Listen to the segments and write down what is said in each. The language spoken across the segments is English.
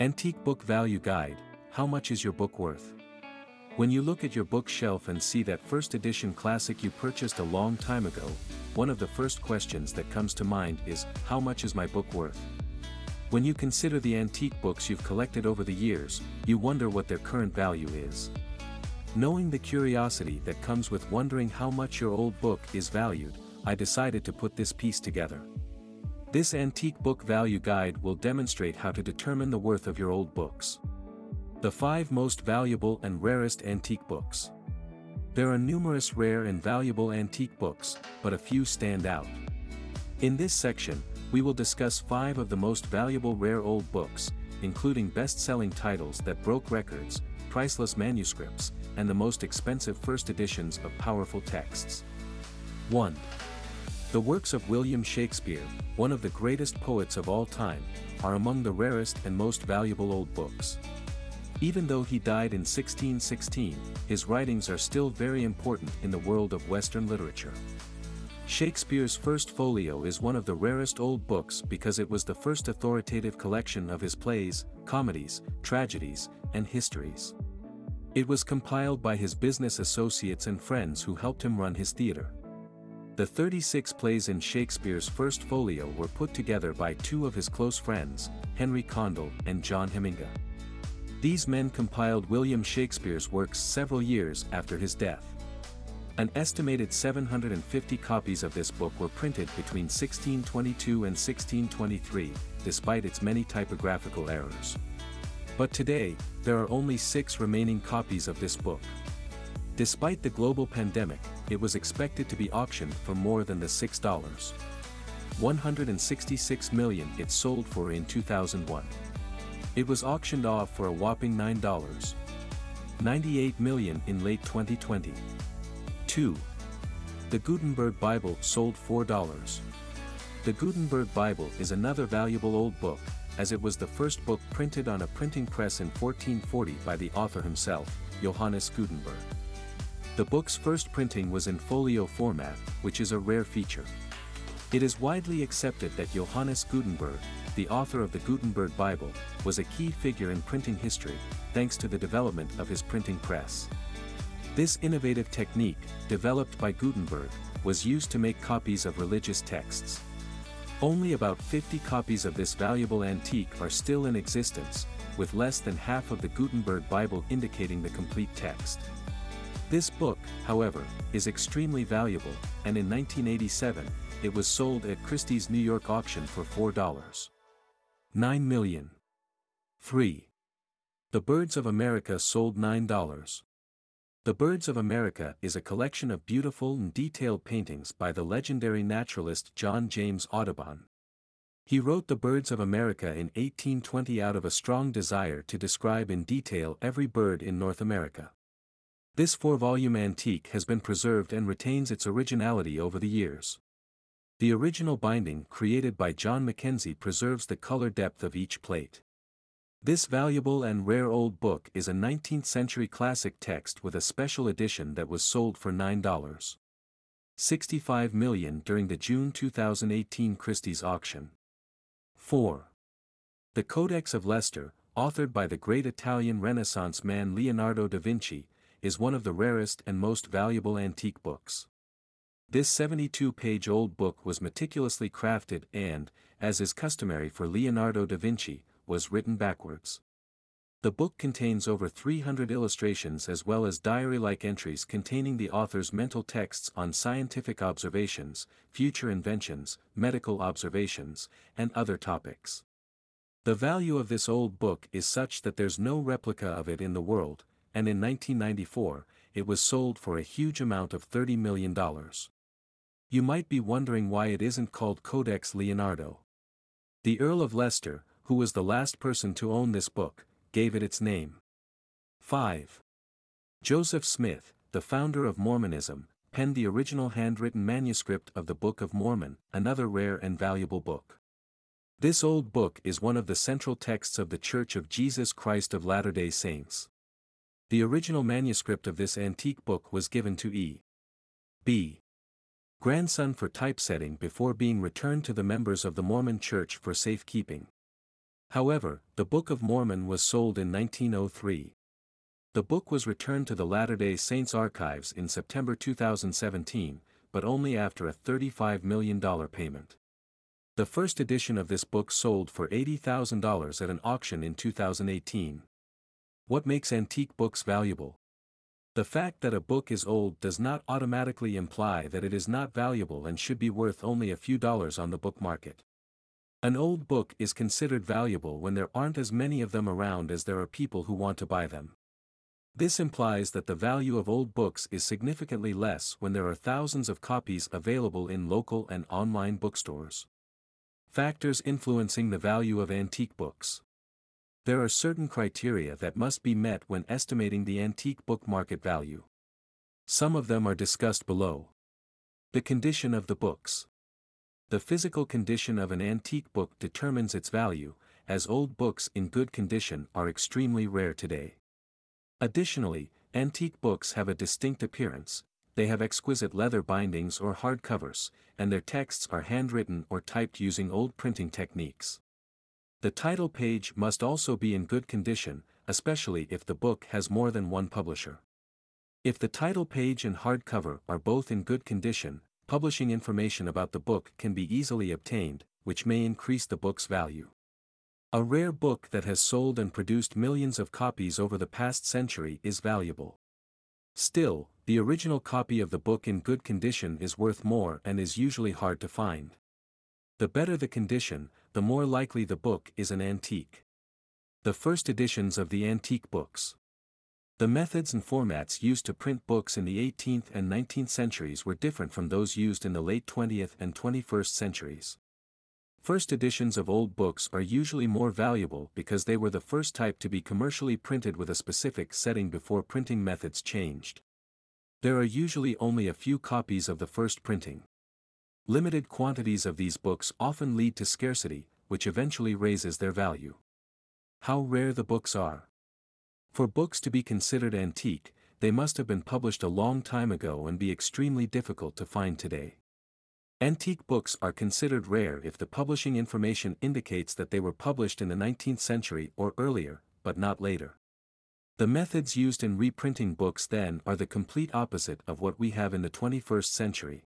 Antique Book Value Guide, How much is your book worth? When you look at your bookshelf and see that first edition classic you purchased a long time ago, one of the first questions that comes to mind is, how much is my book worth? When you consider the antique books you've collected over the years, you wonder what their current value is. Knowing the curiosity that comes with wondering how much your old book is valued, I decided to put this piece together. This antique book value guide will demonstrate how to determine the worth of your old books. The 5 most valuable and rarest antique books. There are numerous rare and valuable antique books, but a few stand out. In this section, we will discuss 5 of the most valuable rare old books, including best-selling titles that broke records, priceless manuscripts, and the most expensive first editions of powerful texts. 1. The works of William Shakespeare, one of the greatest poets of all time, are among the rarest and most valuable old books. Even though he died in 1616, his writings are still very important in the world of Western literature. Shakespeare's First Folio is one of the rarest old books because it was the first authoritative collection of his plays, comedies, tragedies, and histories. It was compiled by his business associates and friends who helped him run his theater. The 36 plays in Shakespeare's First Folio were put together by two of his close friends, Henry Condell and John Heminges. These men compiled William Shakespeare's works several years after his death. An estimated 750 copies of this book were printed between 1622 and 1623, despite its many typographical errors. But today, there are only six remaining copies of this book. Despite the global pandemic, it was expected to be auctioned for more than the $6. 166 million it sold for in 2001. It was auctioned off for a whopping $9. 98 million in late 2020. 2. The Gutenberg Bible sold $4. The Gutenberg Bible is another valuable old book, as it was the first book printed on a printing press in 1440 by the author himself, Johannes Gutenberg. The book's first printing was in folio format, which is a rare feature. It is widely accepted that Johannes Gutenberg, the author of the Gutenberg Bible, was a key figure in printing history, thanks to the development of his printing press. This innovative technique, developed by Gutenberg, was used to make copies of religious texts. Only about 50 copies of this valuable antique are still in existence, with less than half of the Gutenberg Bible indicating the complete text. This book, however, is extremely valuable, and in 1987, it was sold at Christie's New York auction for $4.9 million. 3. The Birds of America sold $9. The Birds of America is a collection of beautiful and detailed paintings by the legendary naturalist John James Audubon. He wrote The Birds of America in 1820 out of a strong desire to describe in detail every bird in North America. This four-volume antique has been preserved and retains its originality over the years. The original binding created by John Mackenzie preserves the color depth of each plate. This valuable and rare old book is a 19th-century classic text with a special edition that was sold for $9. 65 million during the June 2018 Christie's auction. 4. The Codex of Leicester, authored by the great Italian Renaissance man Leonardo da Vinci, is one of the rarest and most valuable antique books. This 72-page old book was meticulously crafted and, as is customary for Leonardo da Vinci, was written backwards. The book contains over 300 illustrations as well as diary-like entries containing the author's mental texts on scientific observations, future inventions, medical observations, and other topics. The value of this old book is such that there's no replica of it in the world, and in 1994, it was sold for a huge amount of $30 million. You might be wondering why it isn't called Codex Leonardo. The Earl of Leicester, who was the last person to own this book, gave it its name. 5. Joseph Smith, the founder of Mormonism, penned the original handwritten manuscript of the Book of Mormon, another rare and valuable book. This old book is one of the central texts of the Church of Jesus Christ of Latter-day Saints. The original manuscript of this antique book was given to E. B. Grandin for typesetting before being returned to the members of the Mormon Church for safekeeping. However, the Book of Mormon was sold in 1903. The book was returned to the Latter-day Saints archives in September 2017, but only after a $35 million payment. The first edition of this book sold for $80,000 at an auction in 2018. What makes antique books valuable? The fact that a book is old does not automatically imply that it is not valuable and should be worth only a few dollars on the book market. An old book is considered valuable when there aren't as many of them around as there are people who want to buy them. This implies that the value of old books is significantly less when there are thousands of copies available in local and online bookstores. Factors influencing the value of antique books. There are certain criteria that must be met when estimating the antique book market value. Some of them are discussed below. The condition of the books. The physical condition of an antique book determines its value, as old books in good condition are extremely rare today. Additionally, antique books have a distinct appearance, they have exquisite leather bindings or hard covers, and their texts are handwritten or typed using old printing techniques. The title page must also be in good condition, especially if the book has more than one publisher. If the title page and hardcover are both in good condition, publishing information about the book can be easily obtained, which may increase the book's value. A rare book that has sold and produced millions of copies over the past century is valuable. Still, the original copy of the book in good condition is worth more and is usually hard to find. The better the condition, the more likely the book is an antique. The first editions of the antique books. The methods and formats used to print books in the 18th and 19th centuries were different from those used in the late 20th and 21st centuries. First editions of old books are usually more valuable because they were the first type to be commercially printed with a specific setting before printing methods changed. There are usually only a few copies of the first printing. Limited quantities of these books often lead to scarcity, which eventually raises their value. How rare the books are. For books to be considered antique, they must have been published a long time ago and be extremely difficult to find today. Antique books are considered rare if the publishing information indicates that they were published in the 19th century or earlier, but not later. The methods used in reprinting books then are the complete opposite of what we have in the 21st century.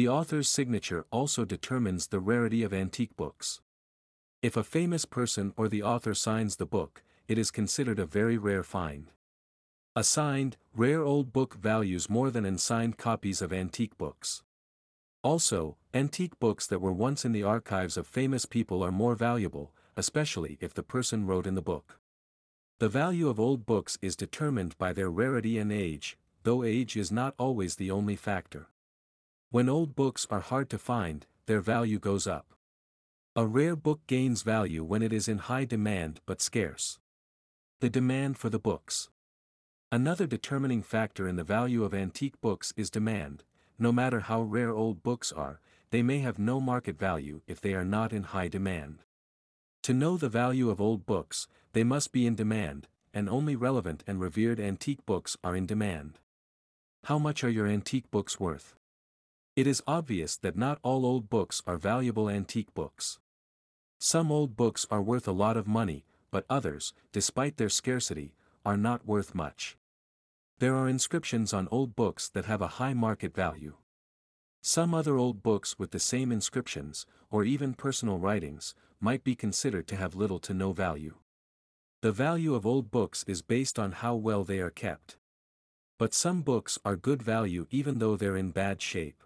The author's signature also determines the rarity of antique books. If a famous person or the author signs the book, it is considered a very rare find. A signed, rare old book values more than unsigned copies of antique books. Also, antique books that were once in the archives of famous people are more valuable, especially if the person wrote in the book. The value of old books is determined by their rarity and age, though age is not always the only factor. When old books are hard to find, their value goes up. A rare book gains value when it is in high demand but scarce. The demand for the books. Another determining factor in the value of antique books is demand, no matter how rare old books are, they may have no market value if they are not in high demand. To know the value of old books, they must be in demand, and only relevant and revered antique books are in demand. How much are your antique books worth? It is obvious that not all old books are valuable antique books. Some old books are worth a lot of money, but others, despite their scarcity, are not worth much. There are inscriptions on old books that have a high market value. Some other old books with the same inscriptions, or even personal writings, might be considered to have little to no value. The value of old books is based on how well they are kept. But some books are good value even though they're in bad shape.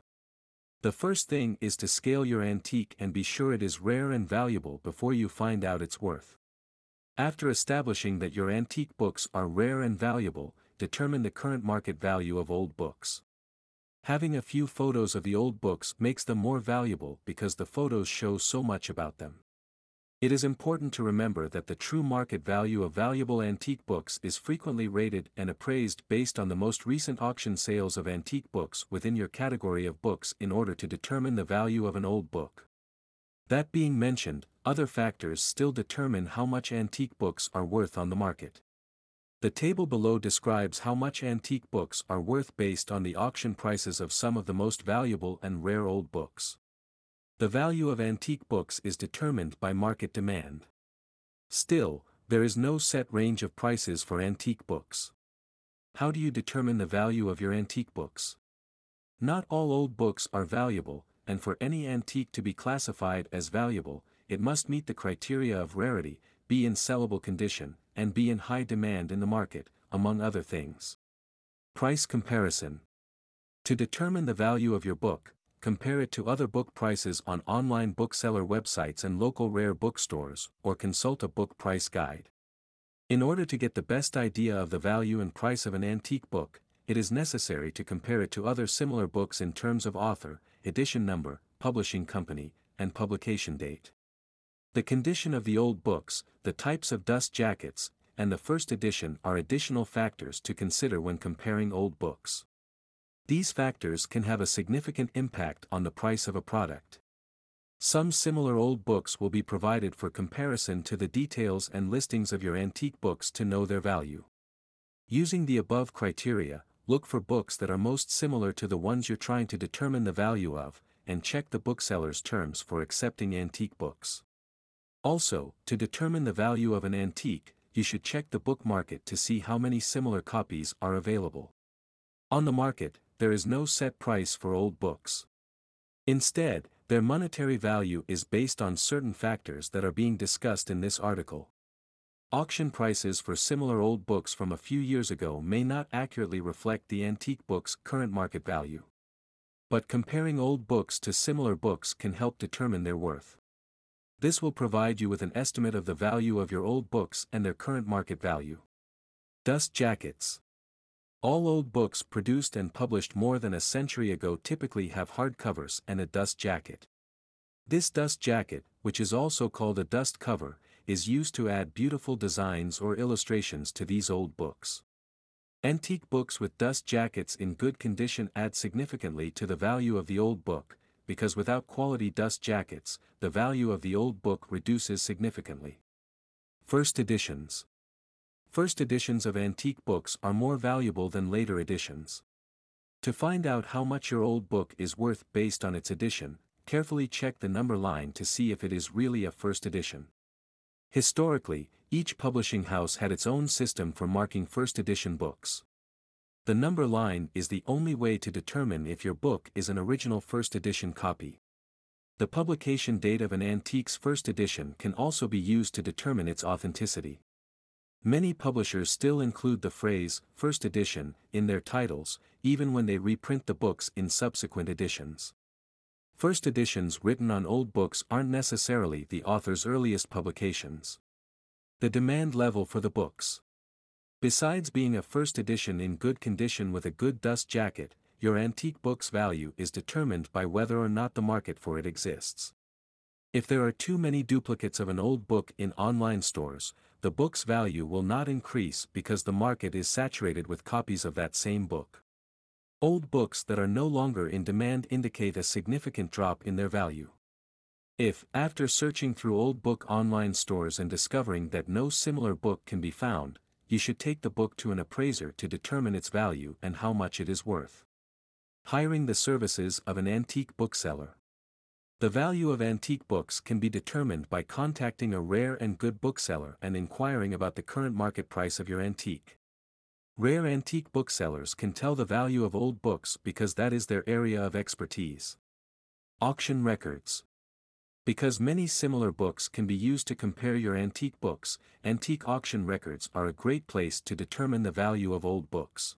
The first thing is to scale your antique and be sure it is rare and valuable before you find out its worth. After establishing that your antique books are rare and valuable, determine the current market value of old books. Having a few photos of the old books makes them more valuable because the photos show so much about them. It is important to remember that the true market value of valuable antique books is frequently rated and appraised based on the most recent auction sales of antique books within your category of books in order to determine the value of an old book. That being mentioned, other factors still determine how much antique books are worth on the market. The table below describes how much antique books are worth based on the auction prices of some of the most valuable and rare old books. The value of antique books is determined by market demand. Still, there is no set range of prices for antique books. How do you determine the value of your antique books? Not all old books are valuable, and for any antique to be classified as valuable, it must meet the criteria of rarity, be in sellable condition, and be in high demand in the market, among other things. Price comparison. To determine the value of your book, compare it to other book prices on online bookseller websites and local rare bookstores, or consult a book price guide. In order to get the best idea of the value and price of an antique book, it is necessary to compare it to other similar books in terms of author, edition number, publishing company, and publication date. The condition of the old books, the types of dust jackets, and the first edition are additional factors to consider when comparing old books. These factors can have a significant impact on the price of a product. Some similar old books will be provided for comparison to the details and listings of your antique books to know their value. Using the above criteria, look for books that are most similar to the ones you're trying to determine the value of, and check the bookseller's terms for accepting antique books. Also, to determine the value of an antique, you should check the book market to see how many similar copies are available. On the market, there is no set price for old books. Instead, their monetary value is based on certain factors that are being discussed in this article. Auction prices for similar old books from a few years ago may not accurately reflect the antique book's current market value. But comparing old books to similar books can help determine their worth. This will provide you with an estimate of the value of your old books and their current market value. Dust Jackets All old books produced and published more than a century ago typically have hardcovers and a dust jacket. This dust jacket, which is also called a dust cover, is used to add beautiful designs or illustrations to these old books. Antique books with dust jackets in good condition add significantly to the value of the old book, because without quality dust jackets, the value of the old book reduces significantly. First editions First editions of antique books are more valuable than later editions. To find out how much your old book is worth based on its edition, carefully check the number line to see if it is really a first edition. Historically, each publishing house had its own system for marking first edition books. The number line is the only way to determine if your book is an original first edition copy. The publication date of an antique's first edition can also be used to determine its authenticity. Many publishers still include the phrase, first edition, in their titles, even when they reprint the books in subsequent editions. First editions written on old books aren't necessarily the author's earliest publications. The demand level for the books. Besides being a first edition in good condition with a good dust jacket, your antique book's value is determined by whether or not the market for it exists. If there are too many duplicates of an old book in online stores, the book's value will not increase because the market is saturated with copies of that same book. Old books that are no longer in demand indicate a significant drop in their value. If, after searching through old book online stores and discovering that no similar book can be found, you should take the book to an appraiser to determine its value and how much it is worth. Hiring the services of an antique bookseller. The value of antique books can be determined by contacting a rare and good bookseller and inquiring about the current market price of your antique. Rare antique booksellers can tell the value of old books because that is their area of expertise. Auction records. Because many similar books can be used to compare your antique books, antique auction records are a great place to determine the value of old books.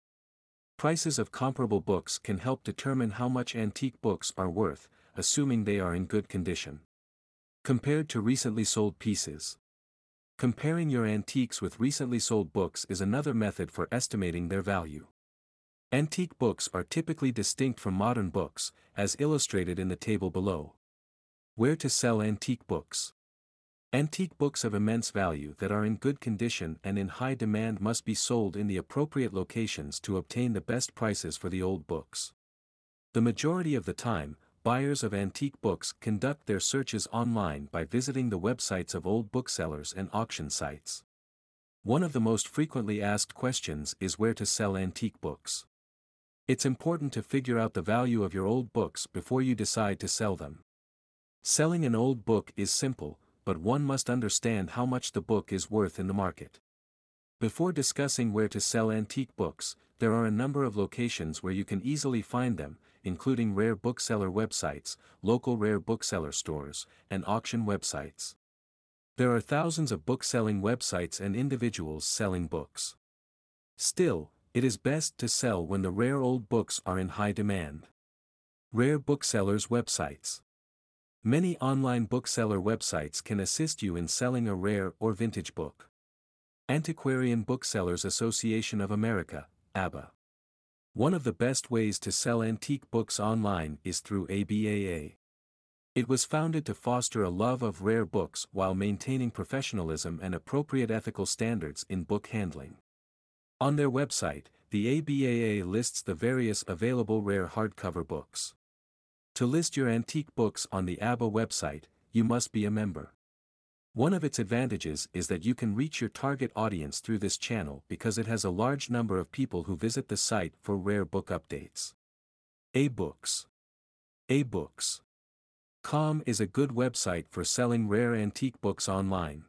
Prices of comparable books can help determine how much antique books are worth, assuming they are in good condition. Compared to recently sold pieces. Comparing your antiques with recently sold books is another method for estimating their value. Antique books are typically distinct from modern books, as illustrated in the table below. Where to sell antique books. Antique books of immense value that are in good condition and in high demand must be sold in the appropriate locations to obtain the best prices for the old books. The majority of the time, Buyers of antique books conduct their searches online by visiting the websites of old booksellers and auction sites. One of the most frequently asked questions is where to sell antique books. It's important to figure out the value of your old books before you decide to sell them. Selling an old book is simple, but one must understand how much the book is worth in the market. Before discussing where to sell antique books, there are a number of locations where you can easily find them, including rare bookseller websites, local rare bookseller stores, and auction websites. There are thousands of bookselling websites and individuals selling books. Still, it is best to sell when the rare old books are in high demand. Rare booksellers websites. Many online bookseller websites can assist you in selling a rare or vintage book. Antiquarian Booksellers Association of America, ABAA. One of the best ways to sell antique books online is through ABAA. It was founded to foster a love of rare books while maintaining professionalism and appropriate ethical standards in book handling. On their website, the ABAA lists the various available rare hardcover books. To list your antique books on the ABAA website, you must be a member. One of its advantages is that you can reach your target audience through this channel because it has a large number of people who visit the site for rare book updates. AbeBooks AbeBooks Com is a good website for selling rare antique books online.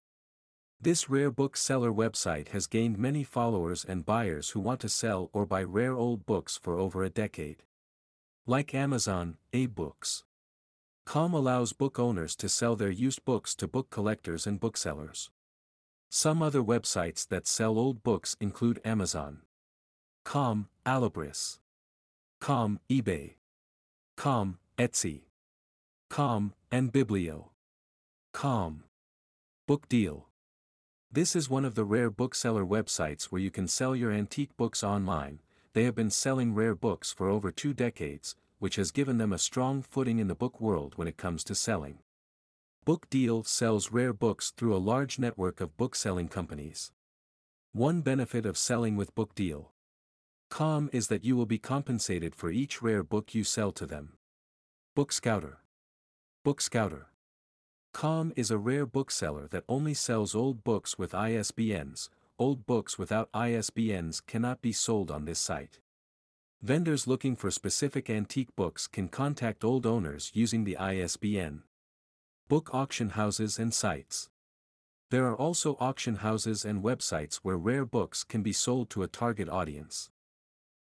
This rare book seller website has gained many followers and buyers who want to sell or buy rare old books for over a decade. Like Amazon, AbeBooks. Com allows book owners to sell their used books to book collectors and booksellers. Some other websites that sell old books include Amazon. Com, Alibris. Com, eBay. Com, Etsy. Com, and Biblio. Com. Book Deal. This is one of the rare bookseller websites where you can sell your antique books online. They have been selling rare books for over two decades, which has given them a strong footing in the book world when it comes to selling. Book Deal sells rare books through a large network of bookselling companies. One benefit of selling with Book Deal. Com is that you will be compensated for each rare book you sell to them. Book Scouter. Book Scouter. Com is a rare bookseller that only sells old books with ISBNs. Old books without ISBNs cannot be sold on this site. Vendors looking for specific antique books can contact old owners using the ISBN. Book auction houses and sites. There are also auction houses and websites where rare books can be sold to a target audience.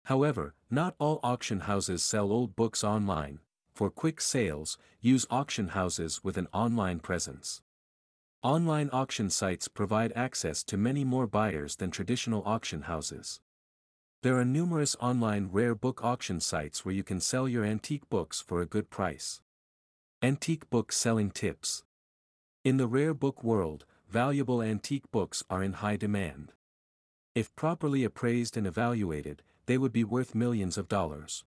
However, not all auction houses sell old books online. For quick sales, use auction houses with an online presence. Online auction sites provide access to many more buyers than traditional auction houses. There are numerous online rare book auction sites where you can sell your antique books for a good price. Antique Book Selling Tips In the rare book world, valuable antique books are in high demand. If properly appraised and evaluated, they would be worth millions of dollars.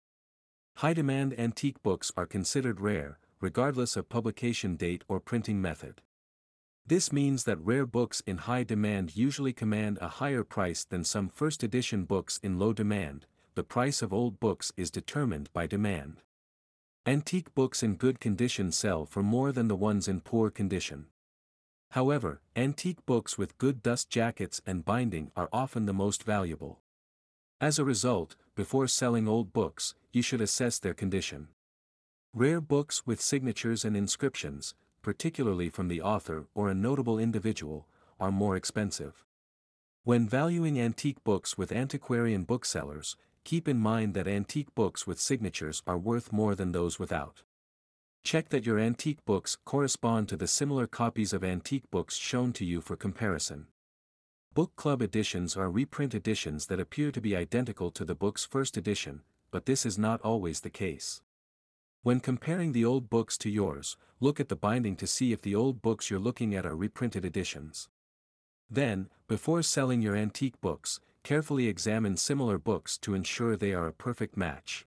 High demand antique books are considered rare, regardless of publication date or printing method. This means that rare books in high demand usually command a higher price than some first edition books in low demand, the price of old books is determined by demand. Antique books in good condition sell for more than the ones in poor condition. However, antique books with good dust jackets and binding are often the most valuable. As a result, before selling old books, you should assess their condition. Rare books with signatures and inscriptions, particularly from the author or a notable individual, are more expensive. When valuing antique books with antiquarian booksellers, keep in mind that antique books with signatures are worth more than those without. Check that your antique books correspond to the similar copies of antique books shown to you for comparison. Book Club editions are reprint editions that appear to be identical to the book's first edition, but this is not always the case. When comparing the old books to yours, look at the binding to see if the old books you're looking at are reprinted editions. Then, before selling your antique books, carefully examine similar books to ensure they are a perfect match.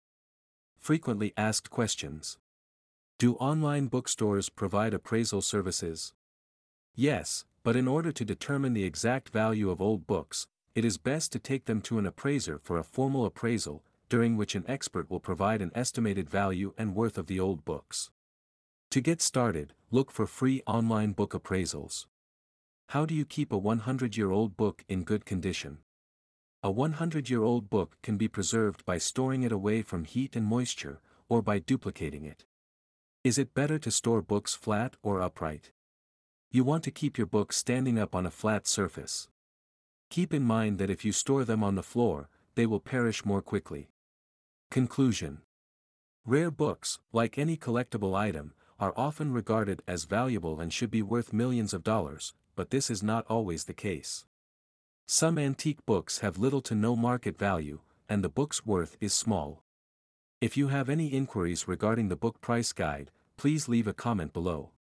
Frequently asked questions. Do online bookstores provide appraisal services? Yes, but in order to determine the exact value of old books, it is best to take them to an appraiser for a formal appraisal, during which an expert will provide an estimated value and worth of the old books. To get started, look for free online book appraisals. How do you keep a 100-year-old book in good condition? A 100-year-old book can be preserved by storing it away from heat and moisture, or by duplicating it. Is it better to store books flat or upright? You want to keep your books standing up on a flat surface. Keep in mind that if you store them on the floor, they will perish more quickly. Conclusion Rare books, like any collectible item, are often regarded as valuable and should be worth millions of dollars, but this is not always the case. Some antique books have little to no market value, and the book's worth is small. If you have any inquiries regarding the book price guide, please leave a comment below.